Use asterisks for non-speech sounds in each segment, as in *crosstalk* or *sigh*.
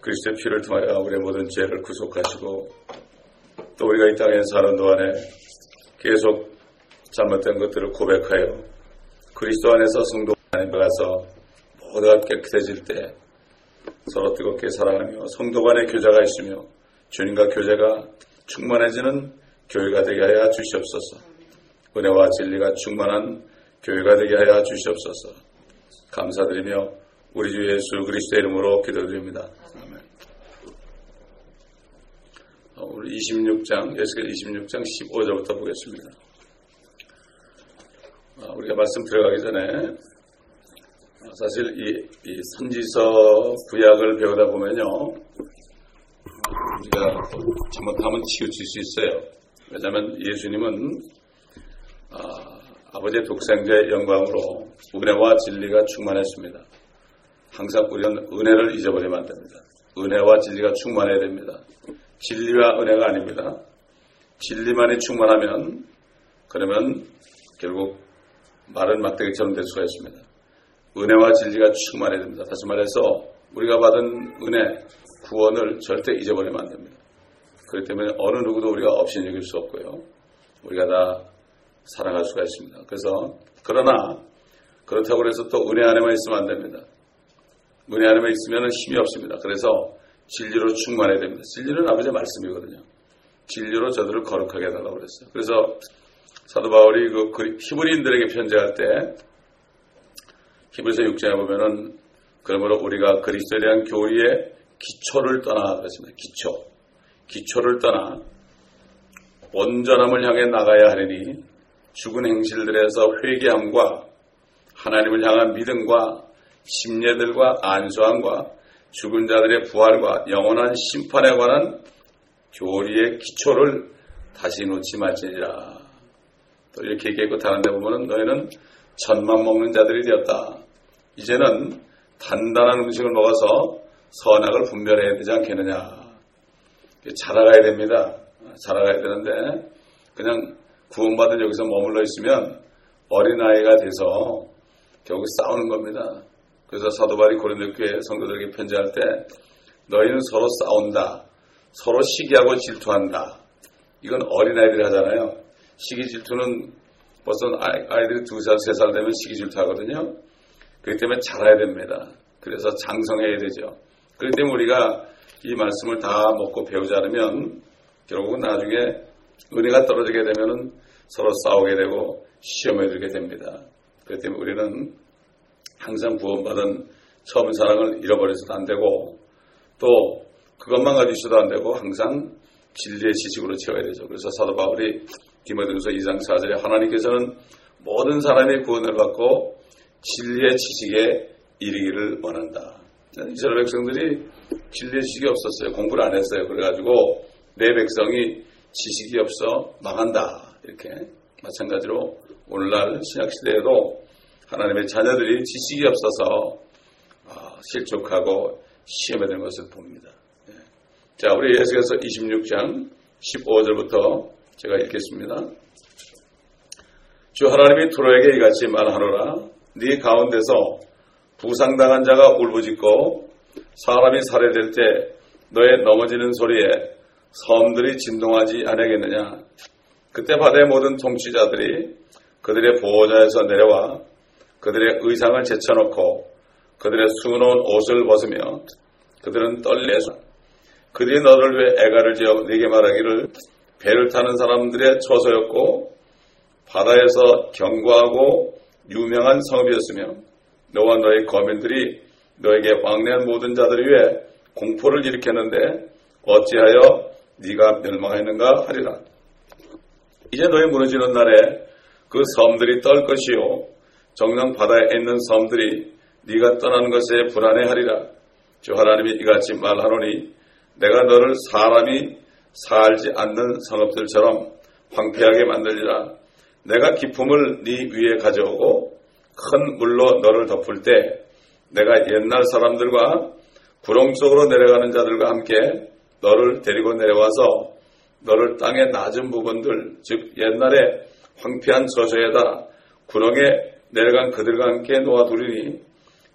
그리스도의 피를 통하여 우리의 모든 죄를 구속하시고 또 우리가 이 땅에 사는 동안에 계속 잘못된 것들을 고백하여 그리스도 안에서 성도 안에 들어가서 모두가 깨끗해질 때 서로 뜨겁게 사랑하며 성도 간의 교제가 있으며 주님과 교제가 충만해지는 교회가 되게 하여 주시옵소서. 은혜와 진리가 충만한 교회가 되게 하여 주시옵소서. 감사드리며 우리 주 예수 그리스도의 이름으로 기도드립니다. 아멘. 우리 26장, 예수겔 26장 15절부터 보겠습니다. 아, 우리가 말씀 들어가기 전에 사실 이, 이 선지서 구약을 배우다 보면요. 우리가 잘못하면 치우칠 수 있어요. 왜냐하면 예수님은 아, 버지의 독생자의 영광으로 은혜와 진리가 충만했습니다. 항상 우리는 은혜를 잊어버리면 안 됩니다. 은혜와 진리가 충만해야 됩니다. 진리와 은혜가 아닙니다. 진리만이 충만하면 그러면 결국 마른 막대기처럼 될 수가 있습니다. 은혜와 진리가 충만해야 됩니다. 다시 말해서 우리가 받은 은혜, 구원을 절대 잊어버리면 안 됩니다. 그렇기 때문에 어느 누구도 우리가 없이 여길 수 없고요. 우리가 다 사랑할 수가 있습니다. 그래서 그러나 그렇다고 해서 또 은혜 안에만 있으면 안 됩니다. 은혜 안에만 있으면 힘이 없습니다. 그래서 진리로 충만해야 됩니다. 진리는 아버지의 말씀이거든요. 진리로 저들을 거룩하게 해달라고 그랬어요. 그래서 사도 바울이 그 히브리인들에게 편지할 때 히브리서 6장에 보면은 그러므로 우리가 그리스도에 대한 교리의 기초를 떠나 그랬습니다. 기초. 기초를 떠나 온전함을 향해 나가야 하리니 죽은 행실들에서 회개함과 하나님을 향한 믿음과 심례들과 안수함과 죽은 자들의 부활과 영원한 심판에 관한 교리의 기초를 다시 놓지 말지니라. 또 이렇게 얘기했고 다른 데 보면은 너희는 천만 먹는 자들이 되었다. 이제는 단단한 음식을 먹어서 선악을 분별해야 되지 않겠느냐. 자라가야 됩니다. 자라가야 되는데 그냥 구원받은 여기서 머물러 있으면 어린아이가 돼서 결국 싸우는 겁니다. 그래서 사도 바리 고린도 교회 성도들에게 편지할 때 너희는 서로 싸운다. 서로 시기하고 질투한다. 이건 어린아이들이 하잖아요. 시기 질투는 벌써 아이들이 두 살, 세 살 되면 시기 질투 하거든요. 그렇기 때문에 자라야 됩니다. 그래서 장성해야 되죠. 그렇기 때문에 우리가 이 말씀을 다 먹고 배우지 않으면 결국은 나중에 은혜가 떨어지게 되면 서로 싸우게 되고 시험에 들게 됩니다. 그렇기 때문에 우리는 항상 구원받은 처음 사랑을 잃어버려서도 안 되고 또 그것만 가지고 있어도 안 되고 항상 진리의 지식으로 채워야 되죠. 그래서 사도 바울이 디모데후서 2장 4절에 하나님께서는 모든 사람의 구원을 받고 진리의 지식에 이르기를 원한다. 이스라엘 백성들이 진리의 지식이 없었어요. 공부를 안 했어요. 그래가지고 내 백성이 지식이 없어 망한다. 이렇게 마찬가지로 오늘날 신약시대에도 하나님의 자녀들이 지식이 없어서 아, 실족하고 시험에 드는 것을 봅니다. 예. 자, 우리 예수께서 26장 15절부터 제가 읽겠습니다. 주 하나님이 투로에게 이같이 말하노라 네 가운데서 부상당한 자가 울부짖고 사람이 살해될 때 너의 넘어지는 소리에 섬들이 진동하지 않겠느냐 그때 바다의 모든 통치자들이 그들의 보호자에서 내려와 그들의 의상을 제쳐놓고 그들의 수놓은 옷을 벗으며 그들은 떨려서 그들이 너를 왜 애가를 지어 네게 말하기를 배를 타는 사람들의 처소였고 바다에서 견고하고 유명한 성읍이었으며 너와 너의 거민들이 너에게 왕래한 모든 자들 위해 공포를 일으켰는데 어찌하여 네가 멸망했는가 하리라. 이제 너의 무너지는 날에 그 섬들이 떨 것이요 정령 바다에 있는 섬들이 네가 떠나는 것에 불안해하리라. 주 하나님이 이같이 말하노니 내가 너를 사람이 살지 않는 성읍들처럼 황폐하게 만들리라. 내가 기품을 네 위에 가져오고 큰 물로 너를 덮을 때 내가 옛날 사람들과 구렁 속으로 내려가는 자들과 함께 너를 데리고 내려와서 너를 땅의 낮은 부분들 즉 옛날에 황폐한 저소에다 구렁에 내려간 그들과 함께 놓아두리니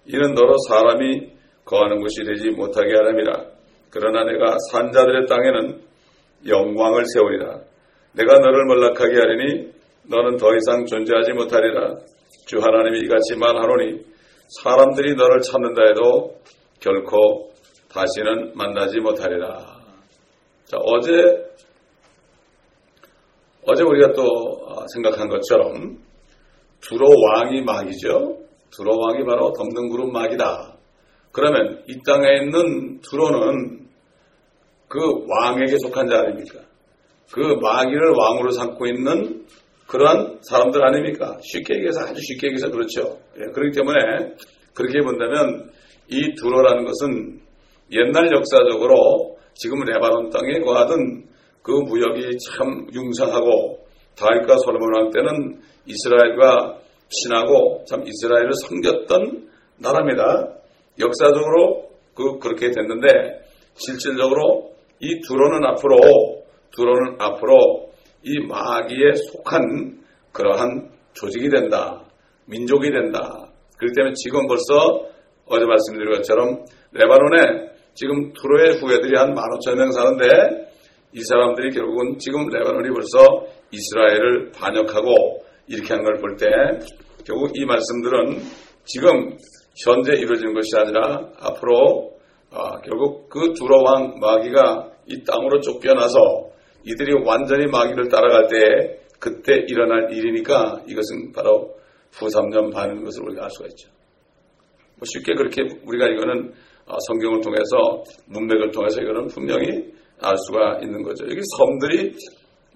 이는 너로 사람이 거하는 곳이 되지 못하게 하람이라 그러나 내가 산자들의 땅에는 영광을 세우리라. 내가 너를 몰락하게 하리니 너는 더 이상 존재하지 못하리라. 주 하나님이 이같이 말하노니 사람들이 너를 찾는다 해도 결코 다시는 만나지 못하리라. 자, 어제, 어제 우리가 또 생각한 것처럼 두로 왕이 막이죠. 두로 왕이 바로 덤등 그룹 막이다. 그러면 이 땅에 있는 두로는 그 왕에게 속한 자 아닙니까? 그 마귀를 왕으로 삼고 있는 그러한 사람들 아닙니까? 쉽게 얘기해서 아주 쉽게 얘기해서 그렇죠. 예, 그렇기 때문에 그렇게 본다면 이 두로라는 것은 옛날 역사적으로 지금 레바논 땅에 거하던 그 무역이 참 융성하고 다윗과 솔로몬 왕 때는 이스라엘과 친하고 참 이스라엘을 섬겼던 나라입니다. 역사적으로 그 그렇게 됐는데 실질적으로 이 두로는 앞으로 두로는 앞으로 이 마귀에 속한 그러한 조직이 된다. 민족이 된다. 그렇기 때문에 지금 벌써 어제 말씀드린 것처럼 레바논에 지금 두로의 후예들이 한 15,000명 사는데 이 사람들이 결국은 지금 레바논이 벌써 이스라엘을 반역하고 이렇게 한 걸 볼 때 결국 이 말씀들은 지금 현재 이루어지는 것이 아니라 앞으로 아, 결국 그 두로 왕 마귀가 이 땅으로 쫓겨나서 이들이 완전히 마귀를 따라갈 때 그때 일어날 일이니까 이것은 바로 후 3년 반인 것을 우리가 알 수가 있죠. 뭐 쉽게 그렇게 우리가 이거는 어, 성경을 통해서 문맥을 통해서 이거는 분명히 알 수가 있는 거죠. 여기 섬들이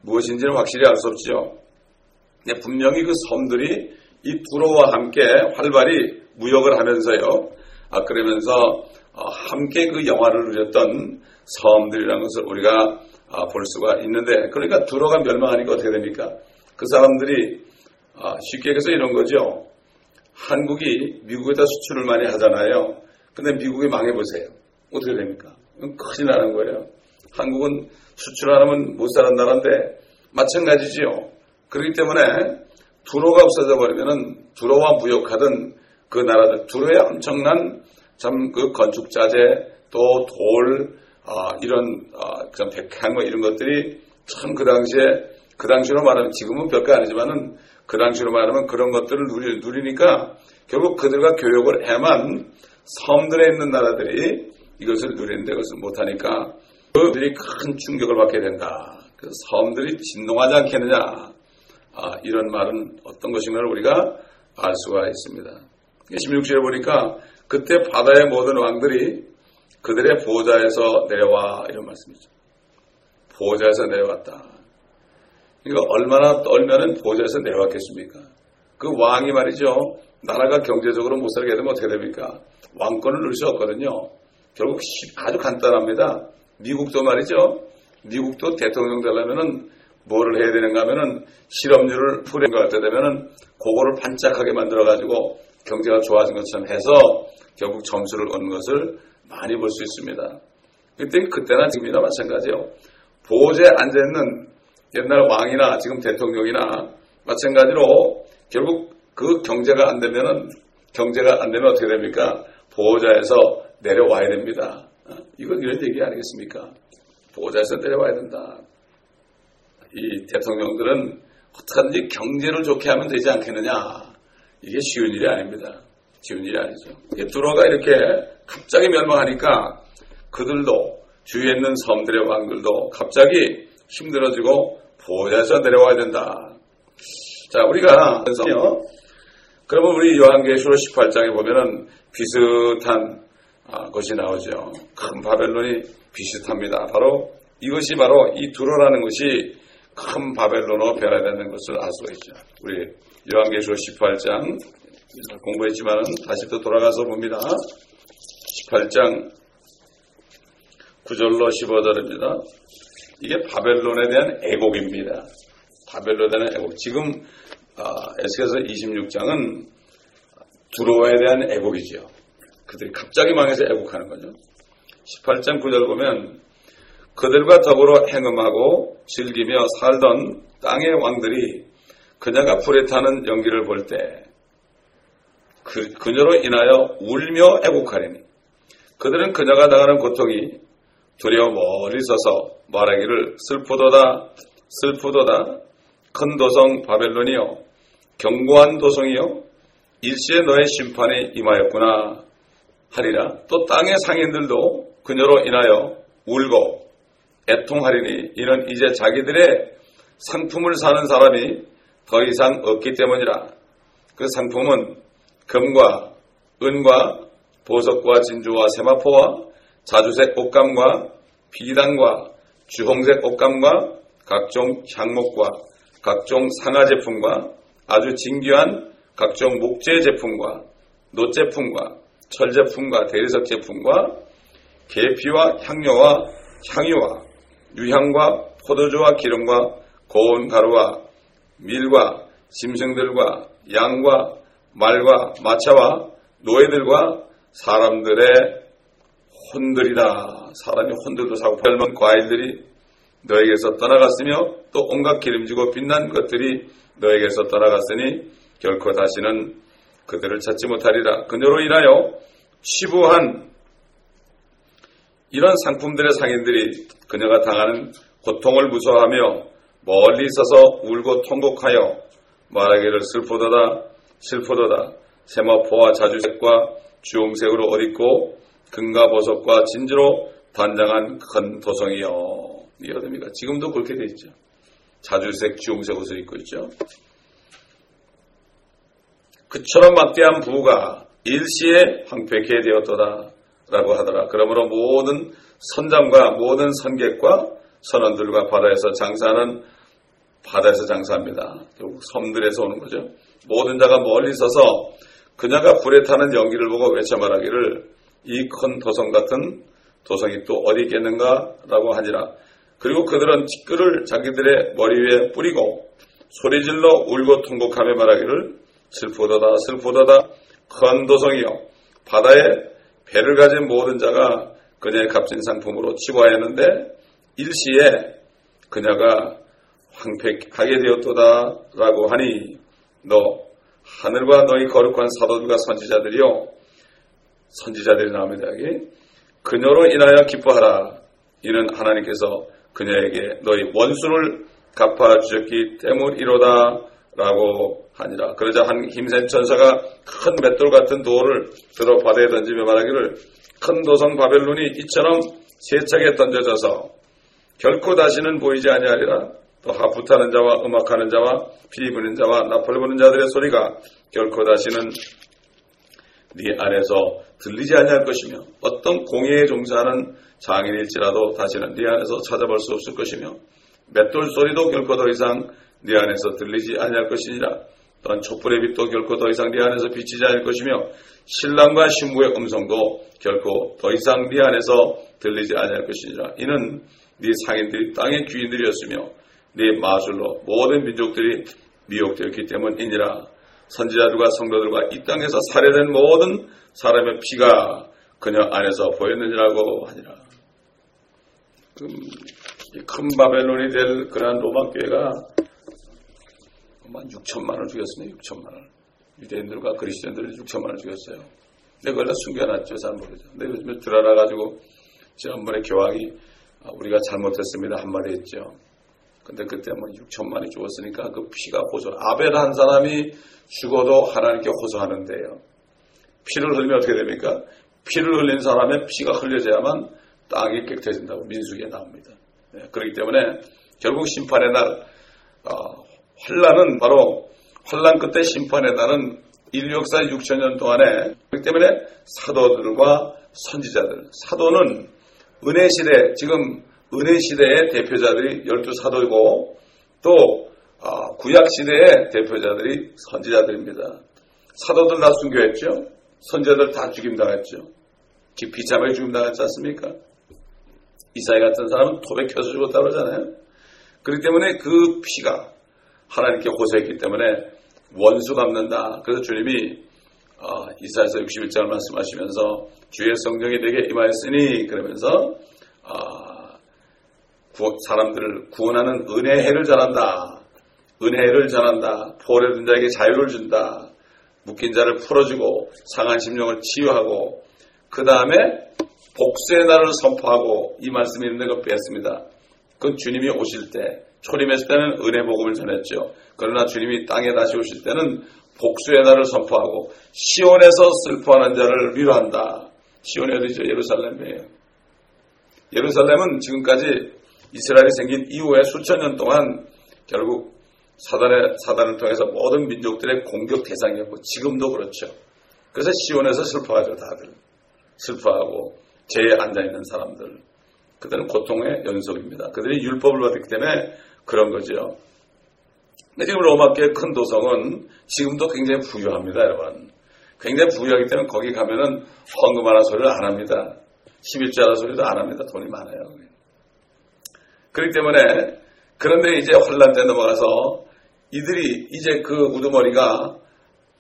무엇인지는 확실히 알 수 없지요. 근데 분명히 그 섬들이 이 두로와 함께 활발히 무역을 하면서요. 아 그러면서 어, 함께 그 영화를 누렸던 섬들이라는 것을 우리가 아, 볼 수가 있는데 그러니까 두로가 멸망하니까 어떻게 됩니까? 그 사람들이 아, 쉽게 얘기해서 이런 거죠. 한국이 미국에다 수출을 많이 하잖아요. 근데 미국이 망해보세요. 어떻게 됩니까? 큰일 나는 거예요. 한국은 수출 안 하면 못 사는 나라인데 마찬가지지요. 그렇기 때문에 두로가 없어져 버리면은 두로와 무역하던 그 나라들 두로에 엄청난 참 그 건축 자재 또돌 아, 이런 아, 백향 뭐 이런 것들이 참 그 당시에 그 당시로 말하면 지금은 별거 아니지만은 그 당시로 말하면 그런 것들을 누리, 누리니까 결국 그들과 교역을 해만 섬들에 있는 나라들이 이것을 누리는데 그것을 못하니까 그들이 큰 충격을 받게 된다. 그 섬들이 진동하지 않겠느냐. 아, 이런 말은 어떤 것인가를 우리가 알 수가 있습니다. 16절에 보니까 그때 바다의 모든 왕들이 그들의 보좌에서 내려와 이런 말씀이죠. 보좌에서 내려왔다. 그러니까 얼마나 떨면은 보좌에서 내려왔겠습니까? 그 왕이 말이죠. 나라가 경제적으로 못 살게 되면 어떻게 됩니까? 왕권을 넣을 수 없거든요. 결국 아주 간단합니다. 미국도 말이죠. 미국도 대통령 되려면은 뭐를 해야 되는가 하면은 실업률을 풀인 것 되면은 그거를 반짝하게 만들어가지고 경제가 좋아진 것처럼 해서 결국 점수를 얻는 것을 많이 볼 수 있습니다. 그때, 그때나 지금이나 마찬가지요. 보호제에 앉아있는 옛날 왕이나 지금 대통령이나 마찬가지로 결국 그 경제가 안 되면은 경제가 안 되면 어떻게 됩니까? 보호자에서 내려와야 됩니다. 어? 이건 이런 얘기 아니겠습니까? 보호자에서 내려와야 된다. 이 대통령들은 어떻게든지 경제를 좋게 하면 되지 않겠느냐. 이게 쉬운 일이 아닙니다. 쉬운 일이 아니죠. 두로가 이렇게 갑자기 멸망하니까 그들도 주위에 있는 섬들의 왕들도 갑자기 힘들어지고 보호자에서 내려와야 된다. 자, 우리가 그러면 우리 요한계시록 18장에 보면은 비슷한 아, 것이 나오죠. 큰 바벨론이 비슷합니다. 바로 이것이 바로 이 두로라는 것이 큰 바벨론으로 변화되는 것을 알 수가 있죠. 우리 요한계시록 18장 공부했지만은 다시 또 돌아가서 봅니다. 18장 9절로 15절입니다. 이게 바벨론에 대한 애곡입니다. 바벨론에 대한 애곡. 지금 아, 에스겔서 26장은 두로와에 대한 애곡이지요. 그들이 갑자기 망해서 애곡하는 거죠. 18장 9절 보면 그들과 더불어 행음하고 즐기며 살던 땅의 왕들이 그녀가 불에 타는 연기를 볼 때 그, 그녀로 인하여 울며 애곡하리니 그들은 그녀가 당하는 고통이 두려워 멀리 서서 말하기를 슬프도다 슬프도다. 큰 도성 바벨론이여 견고한 도성이여 일시에 너의 심판이 임하였구나 하리라. 또 땅의 상인들도 그녀로 인하여 울고 애통하리니 이는 이제 자기들의 상품을 사는 사람이 더 이상 없기 때문이라. 그 상품은 금과 은과 보석과 진주와 세마포와 자주색 옷감과 비단과 주홍색 옷감과 각종 향목과 각종 상하 제품과 아주 진귀한 각종 목재 제품과 노 제품과 철 제품과 대리석 제품과 계피와 향료와 향유와 유향과 포도주와 기름과 고운 가루와 밀과 짐승들과 양과 말과 마차와 노예들과 사람들의 혼들이다. 사람이 혼들도 사고 별만 과일들이 너에게서 떠나갔으며 또 온갖 기름지고 빛난 것들이 너에게서 떠나갔으니 결코 다시는 그들을 찾지 못하리라. 그녀로 인하여 치부한 이런 상품들의 상인들이 그녀가 당하는 고통을 무서워하며 멀리 있어서 울고 통곡하여 말하기를 슬프도다 슬프도다 세마포와 자주색과 주홍색으로 옷 입고 금과 보석과 진주로 단장한 큰 도성이요. 이 어딥니까? 지금도 그렇게 돼 있죠. 자주색, 주홍색 옷을 입고 있죠. 그처럼 막대한 부가 일시에 황폐케 되었도다. 라고 하더라. 그러므로 모든 선장과 모든 선객과 선원들과 바다에서 장사하는 바다에서 장사합니다. 섬들에서 오는 거죠. 모든 자가 멀리 서서 그녀가 불에 타는 연기를 보고 외쳐 말하기를 이 큰 도성 같은 도성이 또 어디 있겠는가? 라고 하니라. 그리고 그들은 티끌을 자기들의 머리 위에 뿌리고 소리질러 울고 통곡하며 말하기를 슬프도다 슬프도다 큰 도성이요 바다에 배를 가진 모든 자가 그녀의 값진 상품으로 치부하였는데 일시에 그녀가 황폐하게 되었도다 라고 하니 너 하늘과 너희 거룩한 사도들과 선지자들이요 선지자들이 나옵니다 여기 그녀로 인하여 기뻐하라. 이는 하나님께서 그녀에게 너희 원수를 갚아 주셨기 때문이로다 라고 하니라 그러자 한 힘센 천사가 큰 맷돌 같은 돌을 들어 바다에 던지며 말하기를 큰 도성 바벨론이 이처럼 세차게 던져져서 결코 다시는 보이지 아니하리라. 또 하프 타는 자와 음악하는 자와 피 부는 자와 나팔 부는 자들의 소리가 결코 다시는 네 안에서 들리지 아니할 것이며 어떤 공예에 종사하는 장인일지라도 다시는 네 안에서 찾아볼 수 없을 것이며 맷돌 소리도 결코 더 이상 네 안에서 들리지 아니할 것이니라 또한 촛불의 빛도 결코 더 이상 네 안에서 비치지 않을 것이며 신랑과 신부의 음성도 결코 더 이상 네 안에서 들리지 아니할 것이니라 이는 네 상인들이 땅의 귀인들이었으며 네 마술로 모든 민족들이 미혹되었기 때문이니라 선지자들과 성도들과 이 땅에서 살해된 모든 사람의 피가 그녀 안에서 보였느니라고 하니라. 큰 바벨론이 될 그러한 로마 교회가 한 6천만 원 죽였어요. 6천만 원. 유대인들과 그리스도인들을 6천만 원 죽였어요. 근데 그걸 다 숨겨놨죠. 잘 모르죠. 근데 요즘에 드러나가지고 지난번에 교황이 우리가 잘못했습니다. 한마디 했죠. 근데 그때 뭐 6천만이 죽었으니까 그 피가 호소. 아벨 한 사람이 죽어도 하나님께 호소하는데요. 피를 흘리면 어떻게 됩니까? 피를 흘린 사람의 피가 흘려져야만 땅이 깨끗해진다고 민수기에 나옵니다. 네, 그렇기 때문에 결국 심판의 날 어, 환란은 바로 환란 끝에 심판의 날은 인류 역사 6천 년 동안에 그렇기 때문에 사도들과 선지자들 사도는 은혜 시대 지금 은혜 시대의 대표자들이 열두 사도이고 또 어, 구약 시대의 대표자들이 선지자들입니다. 사도들 다 순교했죠. 선지자들 다 죽임당했죠. 비참하게 죽임당했지 않습니까? 이사회 같은 사람은 톱에 켜서 죽었다고 그러잖아요. 그렇기 때문에 그 피가 하나님께 고소했기 때문에 원수 갚는다. 그래서 주님이 어, 이사에서 61장을 말씀하시면서 주의 성령이 내게 임하였으니 그러면서 어, 구, 사람들을 구원하는 은혜해를 전한다. 은혜를 전한다. 포로에 든 자에게 자유를 준다. 묶인 자를 풀어주고 상한 심령을 치유하고 그 다음에 복수의 날을 선포하고 이 말씀이 있는데 그 뺐습니다. 그 주님이 오실 때 초림했을 때는 은혜 복음을 전했죠. 그러나 주님이 땅에 다시 오실 때는 복수의 날을 선포하고 시온에서 슬퍼하는 자를 위로한다. 시온이 어디죠? 예루살렘이에요. 예루살렘은 지금까지 이스라엘이 생긴 이후에 수천 년 동안 결국 사단의, 사단을 통해서 모든 민족들의 공격 대상이었고 지금도 그렇죠. 그래서 시온에서 슬퍼하죠, 다들. 슬퍼하고 죄에 앉아있는 사람들. 그들은 고통의 연속입니다. 그들이 율법을 받았기 때문에 그런 거죠. 지금 로마교의 큰 도성은 지금도 굉장히 부유합니다, 여러분. 굉장히 부유하기 때문에 거기 가면은 헌금하는 소리를 안 합니다. 11조 하는 소리도 안 합니다. 돈이 많아요. 그렇기 때문에 그런데 이제 혼란 때 넘어가서 이들이 이제 그 우두머리가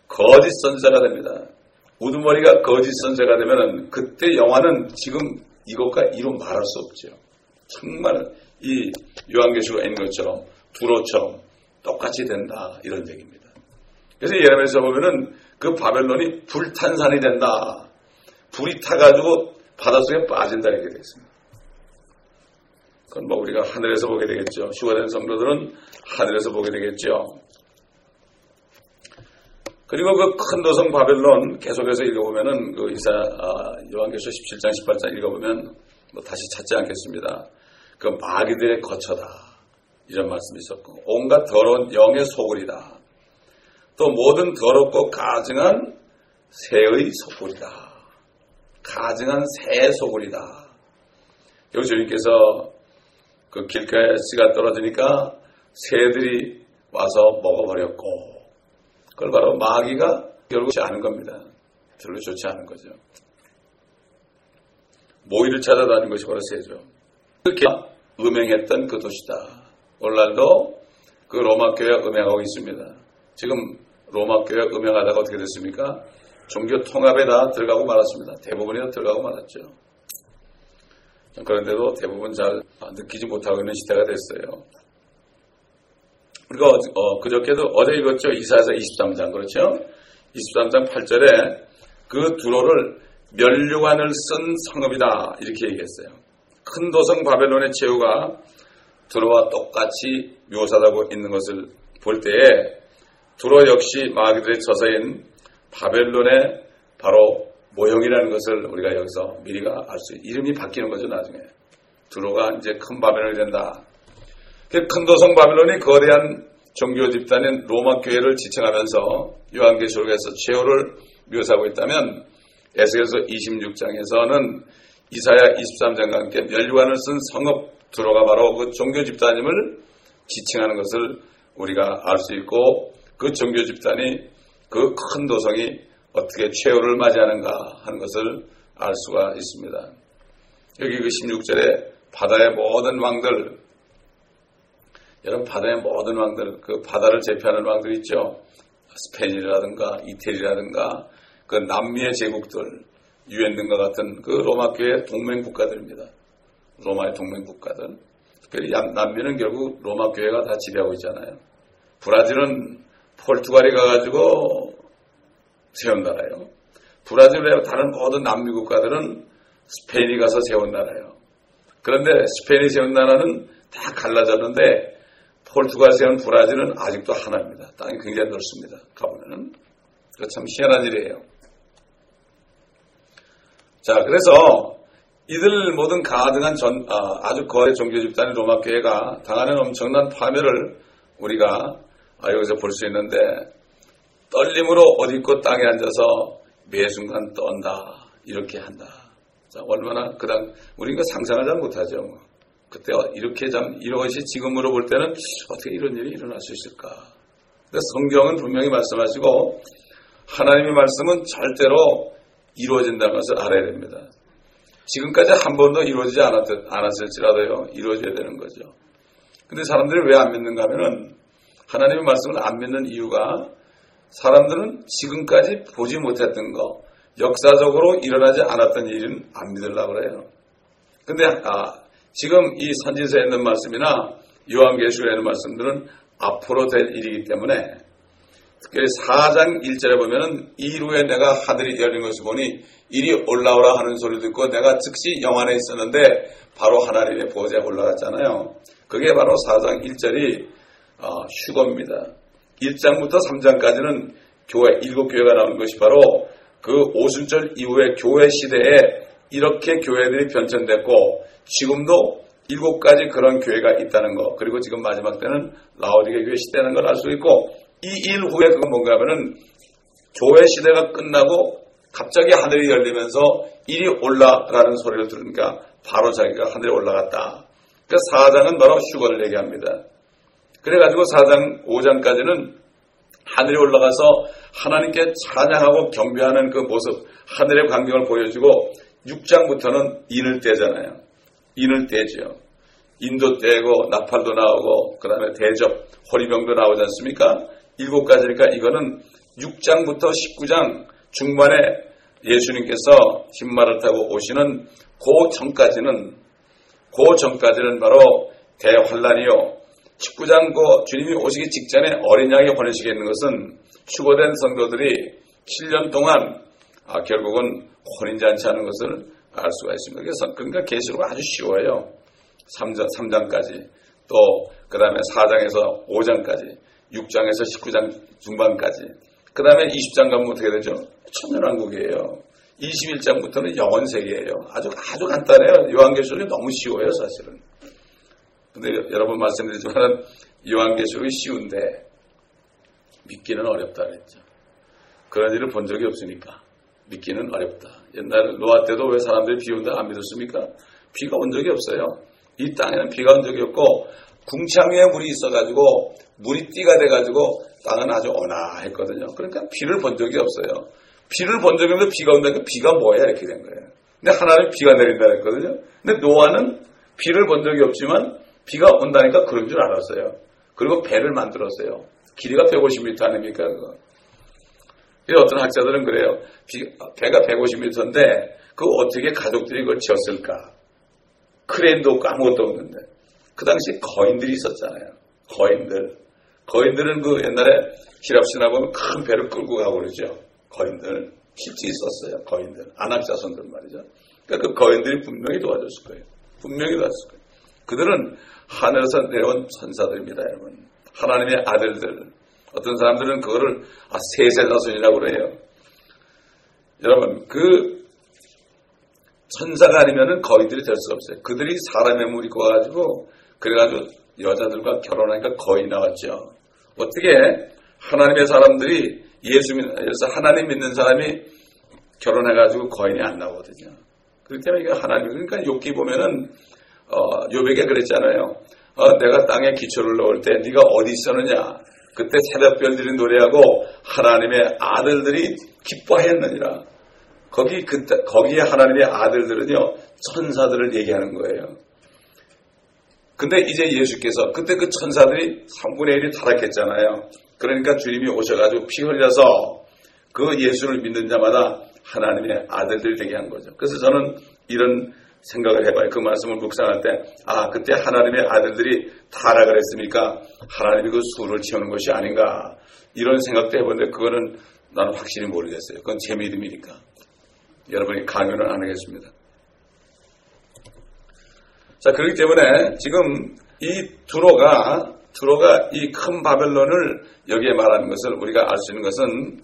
거짓 선자가 됩니다. 우두머리가 거짓 선자가 되면은 그때 영화는 지금 이것과 이루 말할 수 없죠. 정말 이 요한계시록에 있는 것처럼 두로처럼 똑같이 된다 이런 얘기입니다. 그래서 예레미야에서 보면은 그 바벨론이 불탄산이 된다. 불이 타가지고 바닷속에 빠진다 이렇게 되어 있습니다. 그건 뭐 우리가 하늘에서 보게 되겠죠. 휴가된 성도들은 하늘에서 보게 되겠죠. 그리고 그 큰 도성 바벨론 계속해서 읽어보면은 그 이사 아, 요한계시록 17장 18장 읽어보면 뭐 다시 찾지 않겠습니다. 그 마귀들의 거처다 이런 말씀이 있었고 온갖 더러운 영의 소굴이다. 또 모든 더럽고 가증한 새의 소굴이다. 가증한 새의 소굴이다. 여기 주님께서 그 길가에 씨가 떨어지니까 새들이 와서 먹어버렸고 그걸 바로 마귀가 결국 좋지 않은 겁니다. 별로 좋지 않은 거죠. 모이를 찾아다닌 것이 바로 새죠. 그렇게 음행했던 그 도시다. 오늘날도 그 로마 교회가 음행하고 있습니다. 지금 로마 교회가 음행하다가 어떻게 됐습니까? 종교 통합에 다 들어가고 말았습니다. 대부분이 다 들어가고 말았죠. 그런데도 대부분 잘 느끼지 못하고 있는 시대가 됐어요. 우리가 어, 그저께도 어제 읽었죠. 이사에서 23장 그렇죠? 23장 8절에 그 두로를 멸류관을 쓴 성읍이다 이렇게 얘기했어요. 큰 도성 바벨론의 최후가 두로와 똑같이 묘사하고 있는 것을 볼 때에 두로 역시 마귀들의 저서인 바벨론의 바로 모형이라는 것을 우리가 여기서 미리가 알 수, 이름이 바뀌는 거죠, 나중에. 두로가 이제 큰 바벨론이 된다. 그큰 도성 바벨론이 거대한 종교 집단인 로마 교회를 지칭하면서 요한계시록에서 최후를 묘사하고 있다면 에스겔서 26장에서는 이사야 23장과 함께 멸류관을 쓴 성읍 두로가 바로 그 종교 집단임을 지칭하는 것을 우리가 알 수 있고 그 종교 집단이 그 큰 도성이 어떻게 최후를 맞이하는가 하는 것을 알 수가 있습니다. 여기 그 16절에 바다의 모든 왕들, 여러분 바다의 모든 왕들, 그 바다를 제패하는 왕들 있죠. 스페인이라든가 이태리라든가 그 남미의 제국들, 유엔 등과 같은 그 로마교의 동맹 국가들입니다. 로마의 동맹 국가들. 특별히 남미는 결국 로마 교회가 다 지배하고 있잖아요. 브라질은 포르투갈이 가가지고 세운 나라예요. 브라질 외 다른 모든 남미 국가들은 스페인이 가서 세운 나라예요. 그런데 스페인이 세운 나라는 다 갈라졌는데 포르투갈 세운 브라질은 아직도 하나입니다. 땅이 굉장히 넓습니다. 가보면은. 참 희한한 일이에요. 자, 그래서 이들 모든 가등한 전, 아, 주 거대 종교 집단인 로마 교회가 당하는 엄청난 파멸을 우리가 아, 여기서 볼 수 있는데 떨림으로 어디 있고 땅에 앉아서 매 순간 떤다 이렇게 한다. 자, 얼마나 그당 우리가 상상하지 못하죠. 뭐. 그때 이렇게 참 이것이 지금으로 볼 때는 어떻게 이런 일이 일어날 수 있을까? 근데 성경은 분명히 말씀하시고 하나님의 말씀은 절대로 이루어진다는 것을 알아야 됩니다. 지금까지 한 번도 이루어지지 않았, 않았을지라도요, 이루어져야 되는 거죠. 근데 사람들이 왜 안 믿는가 하면은 하나님의 말씀을 안 믿는 이유가 사람들은 지금까지 보지 못했던 거, 역사적으로 일어나지 않았던 일은 안 믿으려고 그래요. 근데 아, 지금 이 선지서에 있는 말씀이나 요한계시록에 있는 말씀들은 앞으로 될 일이기 때문에 특별히 4장 1절에 보면은 이후에 내가 하늘이 열린 것을 보니 이리 올라오라 하는 소리를 듣고 내가 즉시 영안에 있었는데 바로 하나님의 보좌에 올라갔잖아요. 그게 바로 4장 1절이 어, 휴거입니다. 1장부터 3장까지는 교회, 일곱 교회가 나오는 것이 바로 그 오순절 이후의 교회 시대에 이렇게 교회들이 변천됐고 지금도 일곱 가지 그런 교회가 있다는 거 그리고 지금 마지막 때는 라오디게 교회 시대라는 걸 알 수 있고 이 일 후에 그건 뭔가 하면은 교회 시대가 끝나고 갑자기 하늘이 열리면서 이리 올라가는 소리를 들으니까 바로 자기가 하늘에 올라갔다. 그 4장은 바로 휴거를 얘기합니다. 그래가지고 4장, 5장까지는 하늘에 올라가서 하나님께 찬양하고 경배하는 그 모습, 하늘의 광경을 보여주고 6장부터는 인을 떼잖아요. 인을 떼죠. 인도 떼고 나팔도 나오고 그 다음에 대접, 호리병도 나오지 않습니까? 일곱 가지니까 이거는 6장부터 19장 중반에 예수님께서 흰말을 타고 오시는 그 전까지는 그 전까지는 바로 대환란이요. 19장 그 주님이 오시기 직전에 어린 양이 보내시게 있는 것은 휴거된 성도들이 7년 동안 아, 결국은 혼인잔치 하는 것을 알 수가 있습니다. 그래서 그러니까 계시록 아주 쉬워요. 3장, 3장까지 또 그 다음에 4장에서 5장까지 6장에서 19장 중반까지 그 다음에 20장 가면 어떻게 되죠? 천년왕국이에요. 21장부터는 영원 세계예요. 아주 아주 간단해요. 요한계시록이 너무 쉬워요, 사실은. 근데 여러분 말씀드리지만 요한계시록이 쉬운데 믿기는 어렵다 그랬죠. 그런 일을 본 적이 없으니까 믿기는 어렵다. 옛날 노아 때도 왜 사람들이 비 온다 안 믿었습니까? 비가 온 적이 없어요. 이 땅에는 비가 온 적이 없고 궁창 위에 물이 있어가지고 물이 띠가 돼가지고 땅은 아주 온화했거든요. 그러니까 비를 본 적이 없어요. 비를 본 적이 없는데 비가 온다니까 비가 뭐야 이렇게 된 거예요. 근데 하나님 비가 내린다 했거든요. 근데 노아는 비를 본 적이 없지만 비가 온다니까 그런 줄 알았어요. 그리고 배를 만들었어요. 길이가 150m 아닙니까? 그거. 어떤 학자들은 그래요. 비, 배가 150m인데 그 어떻게 가족들이 그걸 지었을까? 크레인도 없고 아무것도 없는데. 그 당시에 거인들이 있었잖아요. 거인들. 거인들은 그 옛날에 히랍 신화 보면 큰 배를 끌고 가고 그러죠. 거인들. 실제 있었어요. 거인들. 안악 자손들 말이죠. 그러니까 그 거인들이 분명히 도와줬을 거예요. 분명히 도와줬을 거예요. 그들은 하늘에서 내려온 천사들입니다, 여러분. 하나님의 아들들. 어떤 사람들은 그거를 아, 세세자손이라고 그래요. 여러분, 그 천사가 아니면은 거인들이 될 수 없어요. 그들이 사람의 물이 고와가지고 그래가지고 여자들과 결혼하니까 거의 나왔죠. 어떻게 하나님의 사람들이 예수 믿어서 하나님 믿는 사람이 결혼해가지고 거인이 안 나오거든요. 그렇기 때문에 이게 하나님 그러니까 욥기 보면은 어, 요백에 그랬잖아요. 어, 내가 땅에 기초를 넣을 때 네가 어디 있었느냐? 그때 새벽별들이 노래하고 하나님의 아들들이 기뻐했느니라. 거기 그때 거기에 하나님의 아들들은요 천사들을 얘기하는 거예요. 근데 이제 예수께서 그때 그 천사들이 3분의 1이 타락했잖아요. 그러니까 주님이 오셔가지고 피 흘려서 그 예수를 믿는 자마다 하나님의 아들들이 되게 한 거죠. 그래서 저는 이런 생각을 해봐요. 그 말씀을 묵상할 때, 아, 그때 하나님의 아들들이 타락을 했으니까 하나님이 그 수를 채우는 것이 아닌가. 이런 생각도 해보는데 그거는 나는 확실히 모르겠어요. 그건 제 믿음이니까. 여러분이 강요는 안 하겠습니다. 자, 그렇기 때문에 지금 이 두로가, 두로가 이 큰 바벨론을 여기에 말하는 것을 우리가 알 수 있는 것은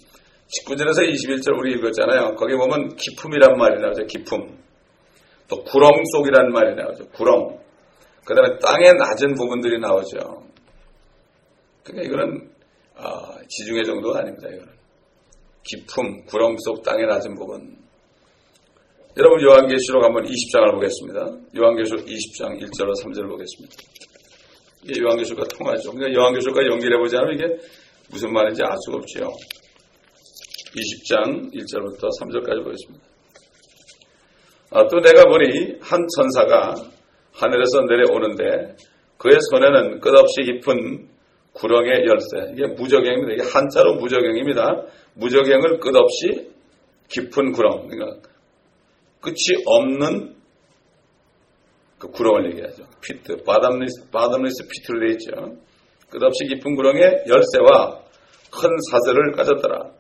19절에서 21절 우리 읽었잖아요. 거기 보면 기품이란 말이 나오죠. 기품. 또 구렁 속이라는 말이 나오죠. 구렁. 그 다음에 땅의 낮은 부분들이 나오죠. 그러니까 이거는 아, 지중해 정도가 아닙니다. 이거는 깊음, 구렁 속 땅의 낮은 부분. 여러분 요한계시록 한번 20장을 보겠습니다. 요한계시록 20장 1절로 3절을 보겠습니다. 이게 요한계시록과 통하죠. 그러니까 요한계시록과 연결해 않으면 이게 무슨 말인지 알 수가 없죠. 20장 1절부터 3절까지 보겠습니다. 아, 또 내가 보니 한 천사가 하늘에서 내려오는데 그의 손에는 끝없이 깊은 구렁의 열쇠. 이게 무적행입니다. 이게 한자로 무적행입니다. 무저갱을 끝없이 깊은 구렁. 그러니까 끝이 없는 그 구렁을 얘기하죠. Pit. Bottomless, bottomless pit로 되어 있죠. 끝없이 깊은 구렁의 열쇠와 큰 사슬을 가졌더라.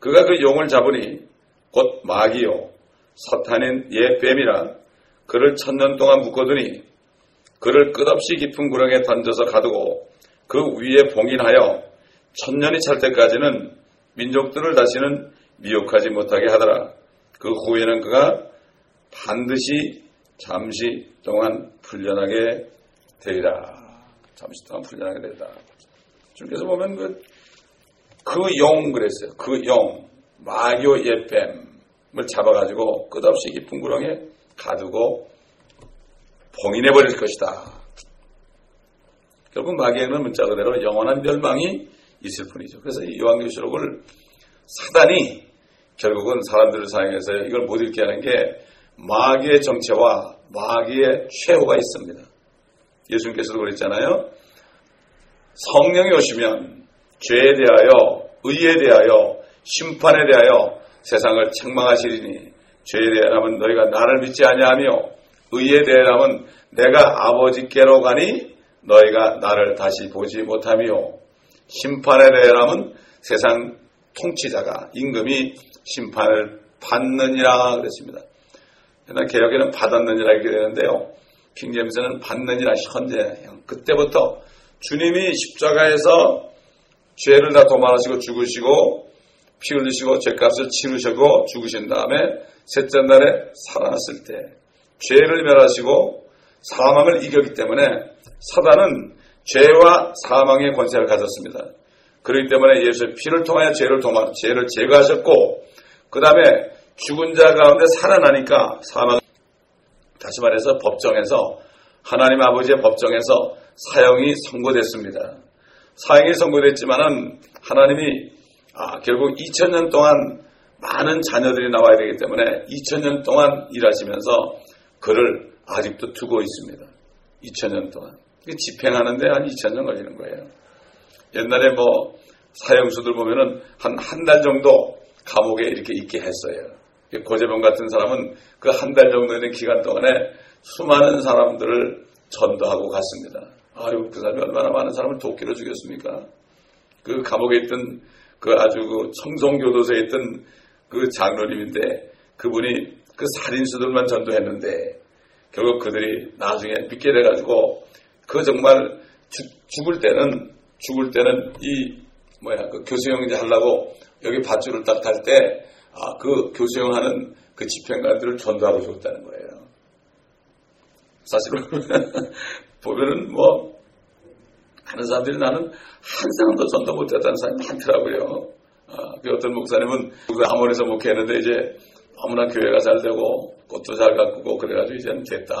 그가 그 용을 잡으니 곧 마귀요 사탄인 옛 뱀이라 그를 천년 동안 묶어두니 그를 끝없이 깊은 구렁에 던져서 가두고 그 위에 봉인하여 천년이 찰 때까지는 민족들을 다시는 미혹하지 못하게 하더라. 그 후에는 그가 반드시 잠시 동안 풀려나게 되리라. 잠시 동안 풀려나게 되리라. 주께서 보면 그, 그 용 그랬어요. 그 용, 마교 예뱀을 잡아가지고 끝없이 깊은 구렁에 가두고 봉인해 버릴 것이다. 결국 마귀에는 문자 그대로 영원한 멸망이 있을 뿐이죠. 그래서 이 요한계시록을 사단이 결국은 사람들을 사용해서 이걸 못 읽게 하는 게 마귀의 정체와 마귀의 최후가 있습니다. 예수님께서도 그랬잖아요. 성령이 오시면 죄에 대하여, 의에 대하여, 심판에 대하여 세상을 책망하시리니 죄에 대하면 너희가 나를 믿지 아니하며 의에 대하면 내가 아버지께로 가니 너희가 나를 다시 보지 못하며 심판에 대하면 세상 통치자가 임금이 심판을 받느니라 그랬습니다. 옛날 개혁에는 받았느니라 이렇게 되는데요. 킹제임스는 받느니라 현재 그때부터 주님이 십자가에서 죄를 다 도말하시고 죽으시고 피 흘리시고 죄값을 치르시고 죽으신 다음에 셋째 날에 살아났을 때 죄를 멸하시고 사망을 이겼기 때문에 사단은 죄와 사망의 권세를 가졌습니다. 그렇기 때문에 예수의 피를 통하여 죄를 도말, 죄를 제거하셨고 그 다음에 죽은 자 가운데 살아나니까 사망 다시 말해서 법정에서 하나님 아버지의 법정에서 사형이 선고됐습니다. 사형이 선고됐지만은 하나님이 아, 결국 2000년 동안 많은 자녀들이 나와야 되기 때문에 2000년 동안 일하시면서 그를 아직도 두고 있습니다. 2000년 동안. 집행하는데 한 2000년 걸리는 거예요. 옛날에 뭐 사형수들 보면은 한 한 달 정도 감옥에 이렇게 있게 했어요. 고재범 같은 사람은 그 한 달 정도 되는 기간 동안에 수많은 사람들을 전도하고 갔습니다. 아유, 그 사람이 얼마나 많은 사람을 도끼로 죽였습니까? 그 감옥에 있던 그 아주 그 청송교도소에 있던 그 장로님인데 그분이 그 살인수들만 전도했는데 결국 그들이 나중에 믿게 돼가지고 그 정말 주, 죽을 때는 죽을 때는 이 뭐야 그 교수형 이제 하려고 여기 밧줄을 딱 달 때 아, 그 교수형 하는 그 집행관들을 전도하고 죽었다는 거예요. 사실은 *laughs* 보면은 뭐 하는 사람들이 나는 한 사람도 전도 못했다는 사람이 많더라고요. 아, 그 어떤 목사님은 하모니에서 목회했는데 이제 너무나 교회가 잘 되고 꽃도 잘 가꾸고 그래가지고 이제는 됐다.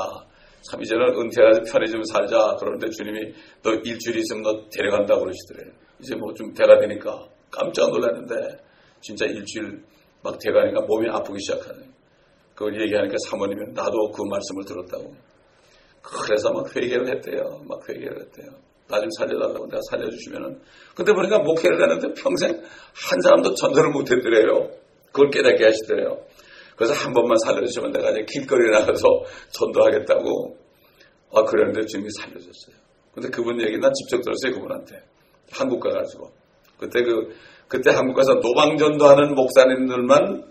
참 이제는 은퇴해서 편히 좀 살자. 그러는데 주님이 너 일주일 있으면 너 데려간다고 그러시더래요. 이제 뭐좀 돼가 되니까 깜짝 놀랐는데 진짜 일주일 막 돼가니까 몸이 아프기 시작하네. 그걸 얘기하니까 사모님은 나도 그 말씀을 들었다고. 그래서 막 회개를 했대요. 막 회개를 했대요. 나 좀 살려달라고 내가 살려주시면은. 근데 보니까 목회를 하는데 평생 한 사람도 전도를 못 했더래요. 그걸 깨닫게 하시더래요. 그래서 한 번만 살려주시면 내가 이제 길거리에 나가서 전도하겠다고. 아, 그랬는데 주님이 살려줬어요. 근데 그분 얘기 난 직접 들었어요, 그분한테. 한국 가가지고. 그때 그, 그때 한국 가서 노방전도 하는 목사님들만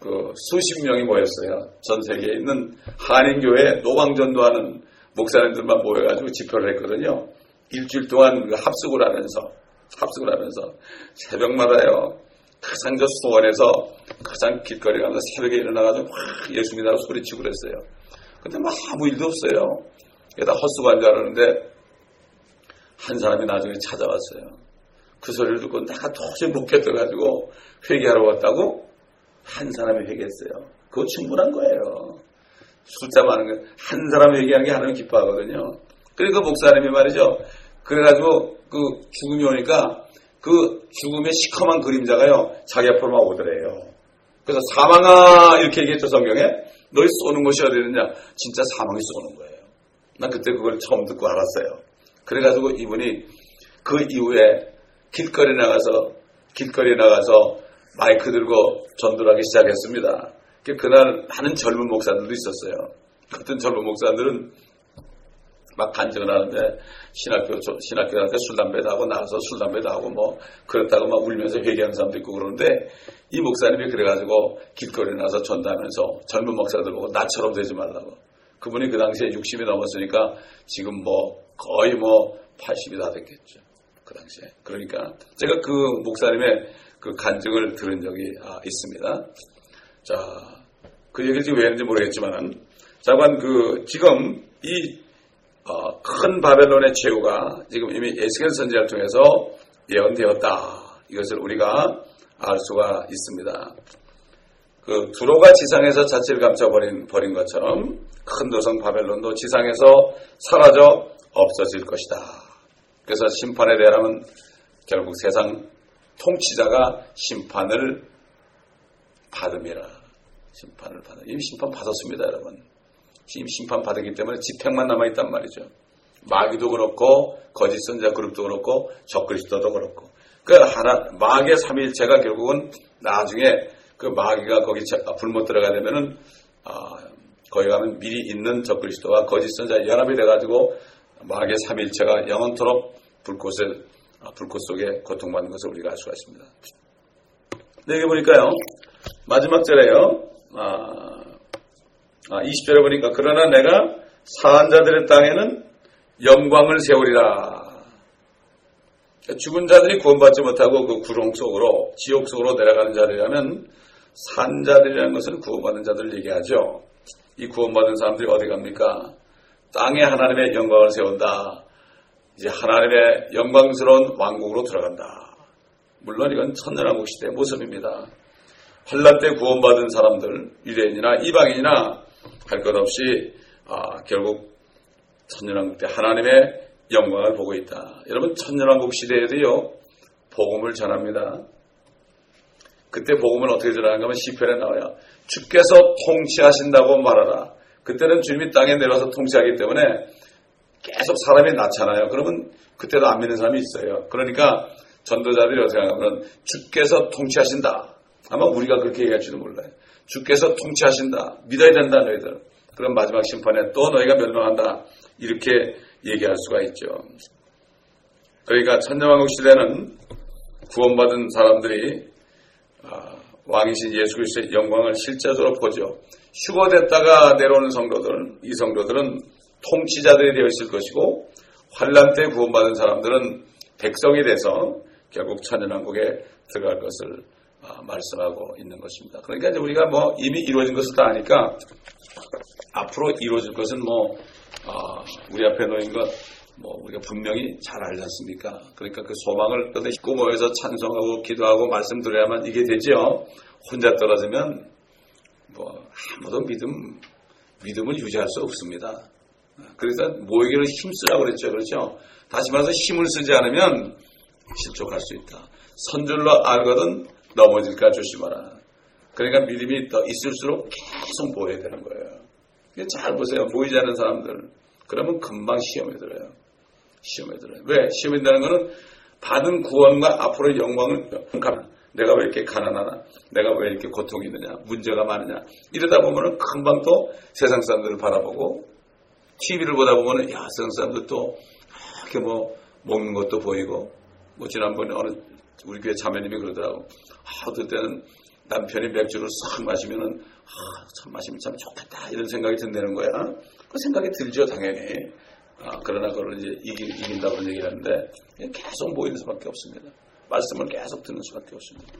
그 수십 명이 모였어요. 전 세계에 있는 한인교회 노방전도 하는 목사님들만 모여가지고 집회를 했거든요. 일주일 동안 그 합숙을 하면서, 합숙을 하면서 새벽마다요. 가장 저 수원에서 가장 길거리 가면서 새벽에 일어나가지고 막 예수 믿다고 소리치고 그랬어요. 근데 뭐 아무 일도 없어요. 게다 헛수고한 줄 알았는데 한 사람이 나중에 찾아왔어요. 그 소리를 듣고 내가 도저히 못 견뎌가지고 회개하러 왔다고 한 사람이 회개했어요. 그거 충분한 거예요. 숫자 많은 거. 한 사람이 회개하는 게 하나님 기뻐하거든요. 그리고 그 목사님이 말이죠. 그래가지고 그 죽음이 오니까 그 죽음의 시커먼 그림자가요, 자기 앞으로 막 오더래요. 그래서 사망아, 이렇게 얘기했죠, 성경에. 너희 쏘는 것이 어디 있느냐? 진짜 사망이 쏘는 거예요. 난 그때 그걸 처음 듣고 알았어요. 그래가지고 이분이 그 이후에 길거리 나가서, 길거리 나가서 마이크 들고 전도를 하기 시작했습니다. 그날 많은 젊은 목사들도 있었어요. 어떤 젊은 목사들은 막 간증을 하는데 신학교 신학교 다닐 때술 담배도 하고 나와서 술 담배도 하고 뭐 그렇다고 막 울면서 회개하는 사람도 있고 그러는데 이 목사님이 그래가지고 길거리에 나서 전담하면서 젊은 목사들 보고 나처럼 되지 말라고 그분이 그 당시에 60이 넘었으니까 지금 뭐 거의 뭐 80이 다 됐겠죠 그 당시에 그러니까 제가 그 목사님의 그 간증을 들은 적이 아, 있습니다 자 그 얘기를 지금 왜 했는지 모르겠지만 자관 그 지금 이 어, 큰 바벨론의 최후가 지금 이미 에스겔 선지자를 통해서 예언되었다. 이것을 우리가 알 수가 있습니다. 그 두로가 지상에서 자취를 감춰버린 버린 것처럼 큰 도성 바벨론도 지상에서 사라져 없어질 것이다. 그래서 심판에 대하면 결국 세상 통치자가 심판을 받음이라. 심판을 받아. 이미 심판 받았습니다, 여러분. 지금 심판 받았기 때문에 집행만 남아있단 말이죠. 마귀도 그렇고 거짓 선자 그룹도 그렇고 적그리스도도 그렇고 그 하나 마귀의 삼일체가 결국은 나중에 그 마귀가 거기 불못 들어가 되면은 아, 거기 가면 미리 있는 적그리스도와 거짓 선자 연합이 돼가지고 마귀의 삼일체가 영원토록 불꽃을 아, 불꽃 속에 고통받는 것을 우리가 알 수가 있습니다. 네, 여기 보니까요 마지막 절에요. 아, 아, 20절에 보니까 그러나 내가 사한 자들의 땅에는 영광을 세우리라. 죽은 자들이 구원받지 못하고 그 구렁 속으로 지옥 속으로 내려가는 자들이라면 산 자들이라는 것은 구원받은 자들을 얘기하죠. 이 구원받은 사람들이 어디 갑니까? 땅에 하나님의 영광을 세운다. 이제 하나님의 영광스러운 왕국으로 들어간다. 물론 이건 천년왕국 시대의 모습입니다. 환란 때 구원받은 사람들, 유대인이나 이방인이나 할 것 없이 아, 결국 천년왕국 때 하나님의 영광을 보고 있다. 여러분 천년왕국 시대에도요 복음을 전합니다. 그때 복음을 어떻게 전하는가 하면 시편에 나와요. 주께서 통치하신다고 말하라. 그때는 주님이 땅에 내려와서 통치하기 때문에 계속 사람이 낳잖아요. 그러면 그때도 안 믿는 사람이 있어요. 그러니까 전도자들이 어떻게 하냐면 주께서 통치하신다. 아마 우리가 그렇게 얘기할지도 몰라요. 주께서 통치하신다. 믿어야 된다 너희들. 그럼 마지막 심판에 또 너희가 멸망한다. 이렇게 얘기할 수가 있죠. 그러니까 천년왕국 시대는 구원받은 사람들이 아, 왕이신 예수 그리스도의 영광을 실제적으로 보죠. 휴거됐다가 내려오는 성도들은 이 성도들은 통치자들이 되어 있을 것이고 환란 때 구원받은 사람들은 백성이 돼서 결국 천년왕국에 들어갈 것을 아, 말씀하고 있는 것입니다. 그러니까 이제 우리가 뭐 이미 이루어진 것을 다 아니까 앞으로 이루어질 것은 뭐 아, 우리 앞에 놓인 것, 뭐, 우리가 분명히 잘 알지 않습니까? 그러니까 그 소망을 끝에 싣고 모여서 찬송하고 기도하고 말씀드려야만 이게 되죠. 혼자 떨어지면, 뭐, 아무도 믿음, 믿음을 유지할 수 없습니다. 그래서 모이기를 힘쓰라고 그랬죠. 그렇죠? 다시 말해서 힘을 쓰지 않으면 실족할 수 있다. 선줄로 알거든 넘어질까 조심하라. 그러니까 믿음이 더 있을수록 계속 모여야 되는 거예요. 잘 보세요. 보이지 않는 사람들. 그러면 금방 시험에 들어요. 시험에 들어요. 왜? 시험에 든다는 것은 받은 구원과 앞으로의 영광을 내가 왜 이렇게 가난하나? 내가 왜 이렇게 고통이 있느냐? 문제가 많으냐? 이러다 보면은 금방 또 세상 사람들을 바라보고 TV를 보다 보면은 야, 세상 사람들 또 이렇게 뭐 먹는 것도 보이고 뭐 지난번에 어느 우리 교회 자매님이 그러더라고. 아, 어떨 때는 남편이 맥주를 싹 마시면은 아, 참 마시면 참 좋겠다 이런 생각이 든다는 거야. 그 생각이 들죠 당연히. 아, 그러나 그걸 이제 이기, 이긴다 그런 얘기를 하는데 계속 모이는 수밖에 없습니다. 말씀을 계속 듣는 수밖에 없습니다.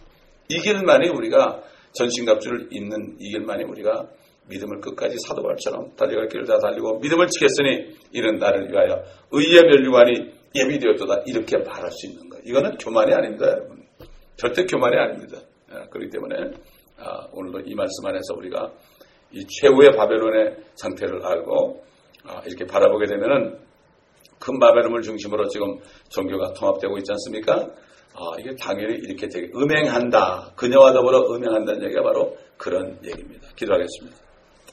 이 길만이 우리가 전신갑주를 입는 이 길만이 우리가 믿음을 끝까지 사도발처럼 달려갈 길을 다 달리고 믿음을 지켰으니 이런 나를 위하여 의의 멸류관이 예비되었도다 이렇게 말할 수 있는 거예요. 이거는 교만이 아닙니다 여러분. 절대 교만이 아닙니다. 아, 그렇기 때문에 아, 오늘도 이 말씀 안에서 우리가 이 최후의 바벨론의 상태를 알고 아, 이렇게 바라보게 되면은 큰 바벨론을 중심으로 지금 종교가 통합되고 있지 않습니까? 아, 이게 당연히 이렇게 되게 음행한다. 그녀와 더불어 음행한다는 얘기가 바로 그런 얘기입니다. 기도하겠습니다.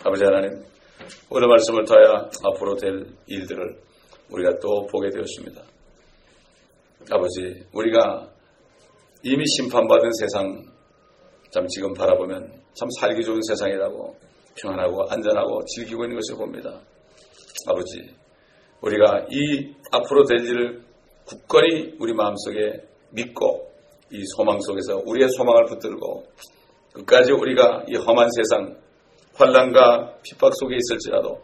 아버지 하나님, 오늘 말씀을 통하여 앞으로 될 일들을 우리가 또 보게 되었습니다. 아버지, 우리가 이미 심판받은 세상, 참 지금 바라보면 참 살기 좋은 세상이라고 평안하고 안전하고 즐기고 있는 것을 봅니다. 아버지, 우리가 이 앞으로 될 일을 굳건히 우리 마음속에 믿고 이 소망 속에서 우리의 소망을 붙들고 끝까지 우리가 이 험한 세상 환란과 핍박 속에 있을지라도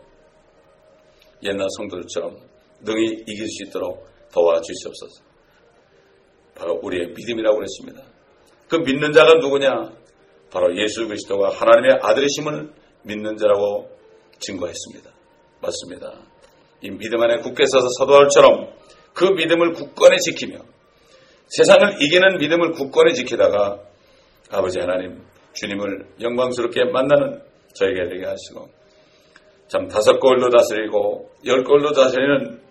옛날 성도들처럼 능히 이길 수 있도록 도와주시옵소서. 바로 우리의 믿음이라고 그랬습니다. 그 믿는 자가 누구냐? 바로 예수 그리스도가 하나님의 아들이심을 믿는 자라고 증거했습니다. 맞습니다. 이 믿음 안에 굳게 서서 서도할처럼 그 믿음을 굳건히 지키며 세상을 이기는 믿음을 굳건히 지키다가 아버지 하나님 주님을 영광스럽게 만나는 저에게 되게 하시고 참 다섯 골로 다스리고 열 골로 다스리는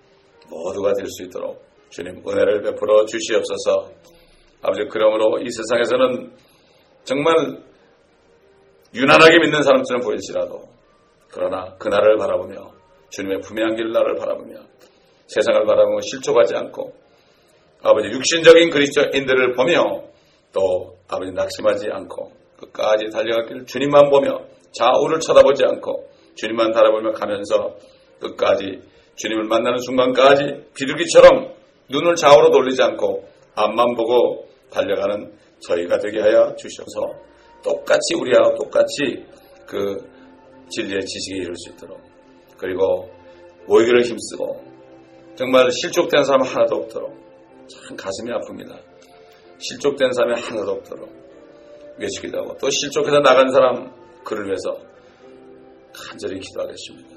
모두가 될 수 있도록 주님 은혜를 베풀어 주시옵소서. 아버지 그러므로 이 세상에서는 정말 유난하게 믿는 사람처럼 보일지라도 그러나 그날을 바라보며 주님의 품에 안길 날을 바라보며 세상을 바라보며 실족하지 않고 아버지 육신적인 그리스도인들을 보며 또 아버지 낙심하지 않고 끝까지 달려가길 주님만 보며 좌우를 쳐다보지 않고 주님만 바라보며 가면서 끝까지 주님을 만나는 순간까지 비둘기처럼 눈을 좌우로 돌리지 않고 앞만 보고 달려가는 저희가 되게 하여 주셔서. 똑같이 우리와 똑같이 그 진리의 지식에 이룰 수 있도록. 그리고 모이기를 힘쓰고 정말 실족된 사람 하나도 없도록 참 가슴이 아픕니다. 실족된 사람이 하나도 없도록 외치기도 하고 또 실족해서 나간 사람 그를 위해서 간절히 기도하겠습니다.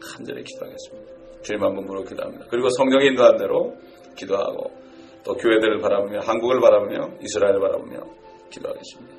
간절히 기도하겠습니다. 주님 한 분으로 기도합니다. 그리고 성경이 인도한 대로 기도하고 또 교회들을 바라보며 한국을 바라보며 이스라엘을 바라보며 기도하겠습니다.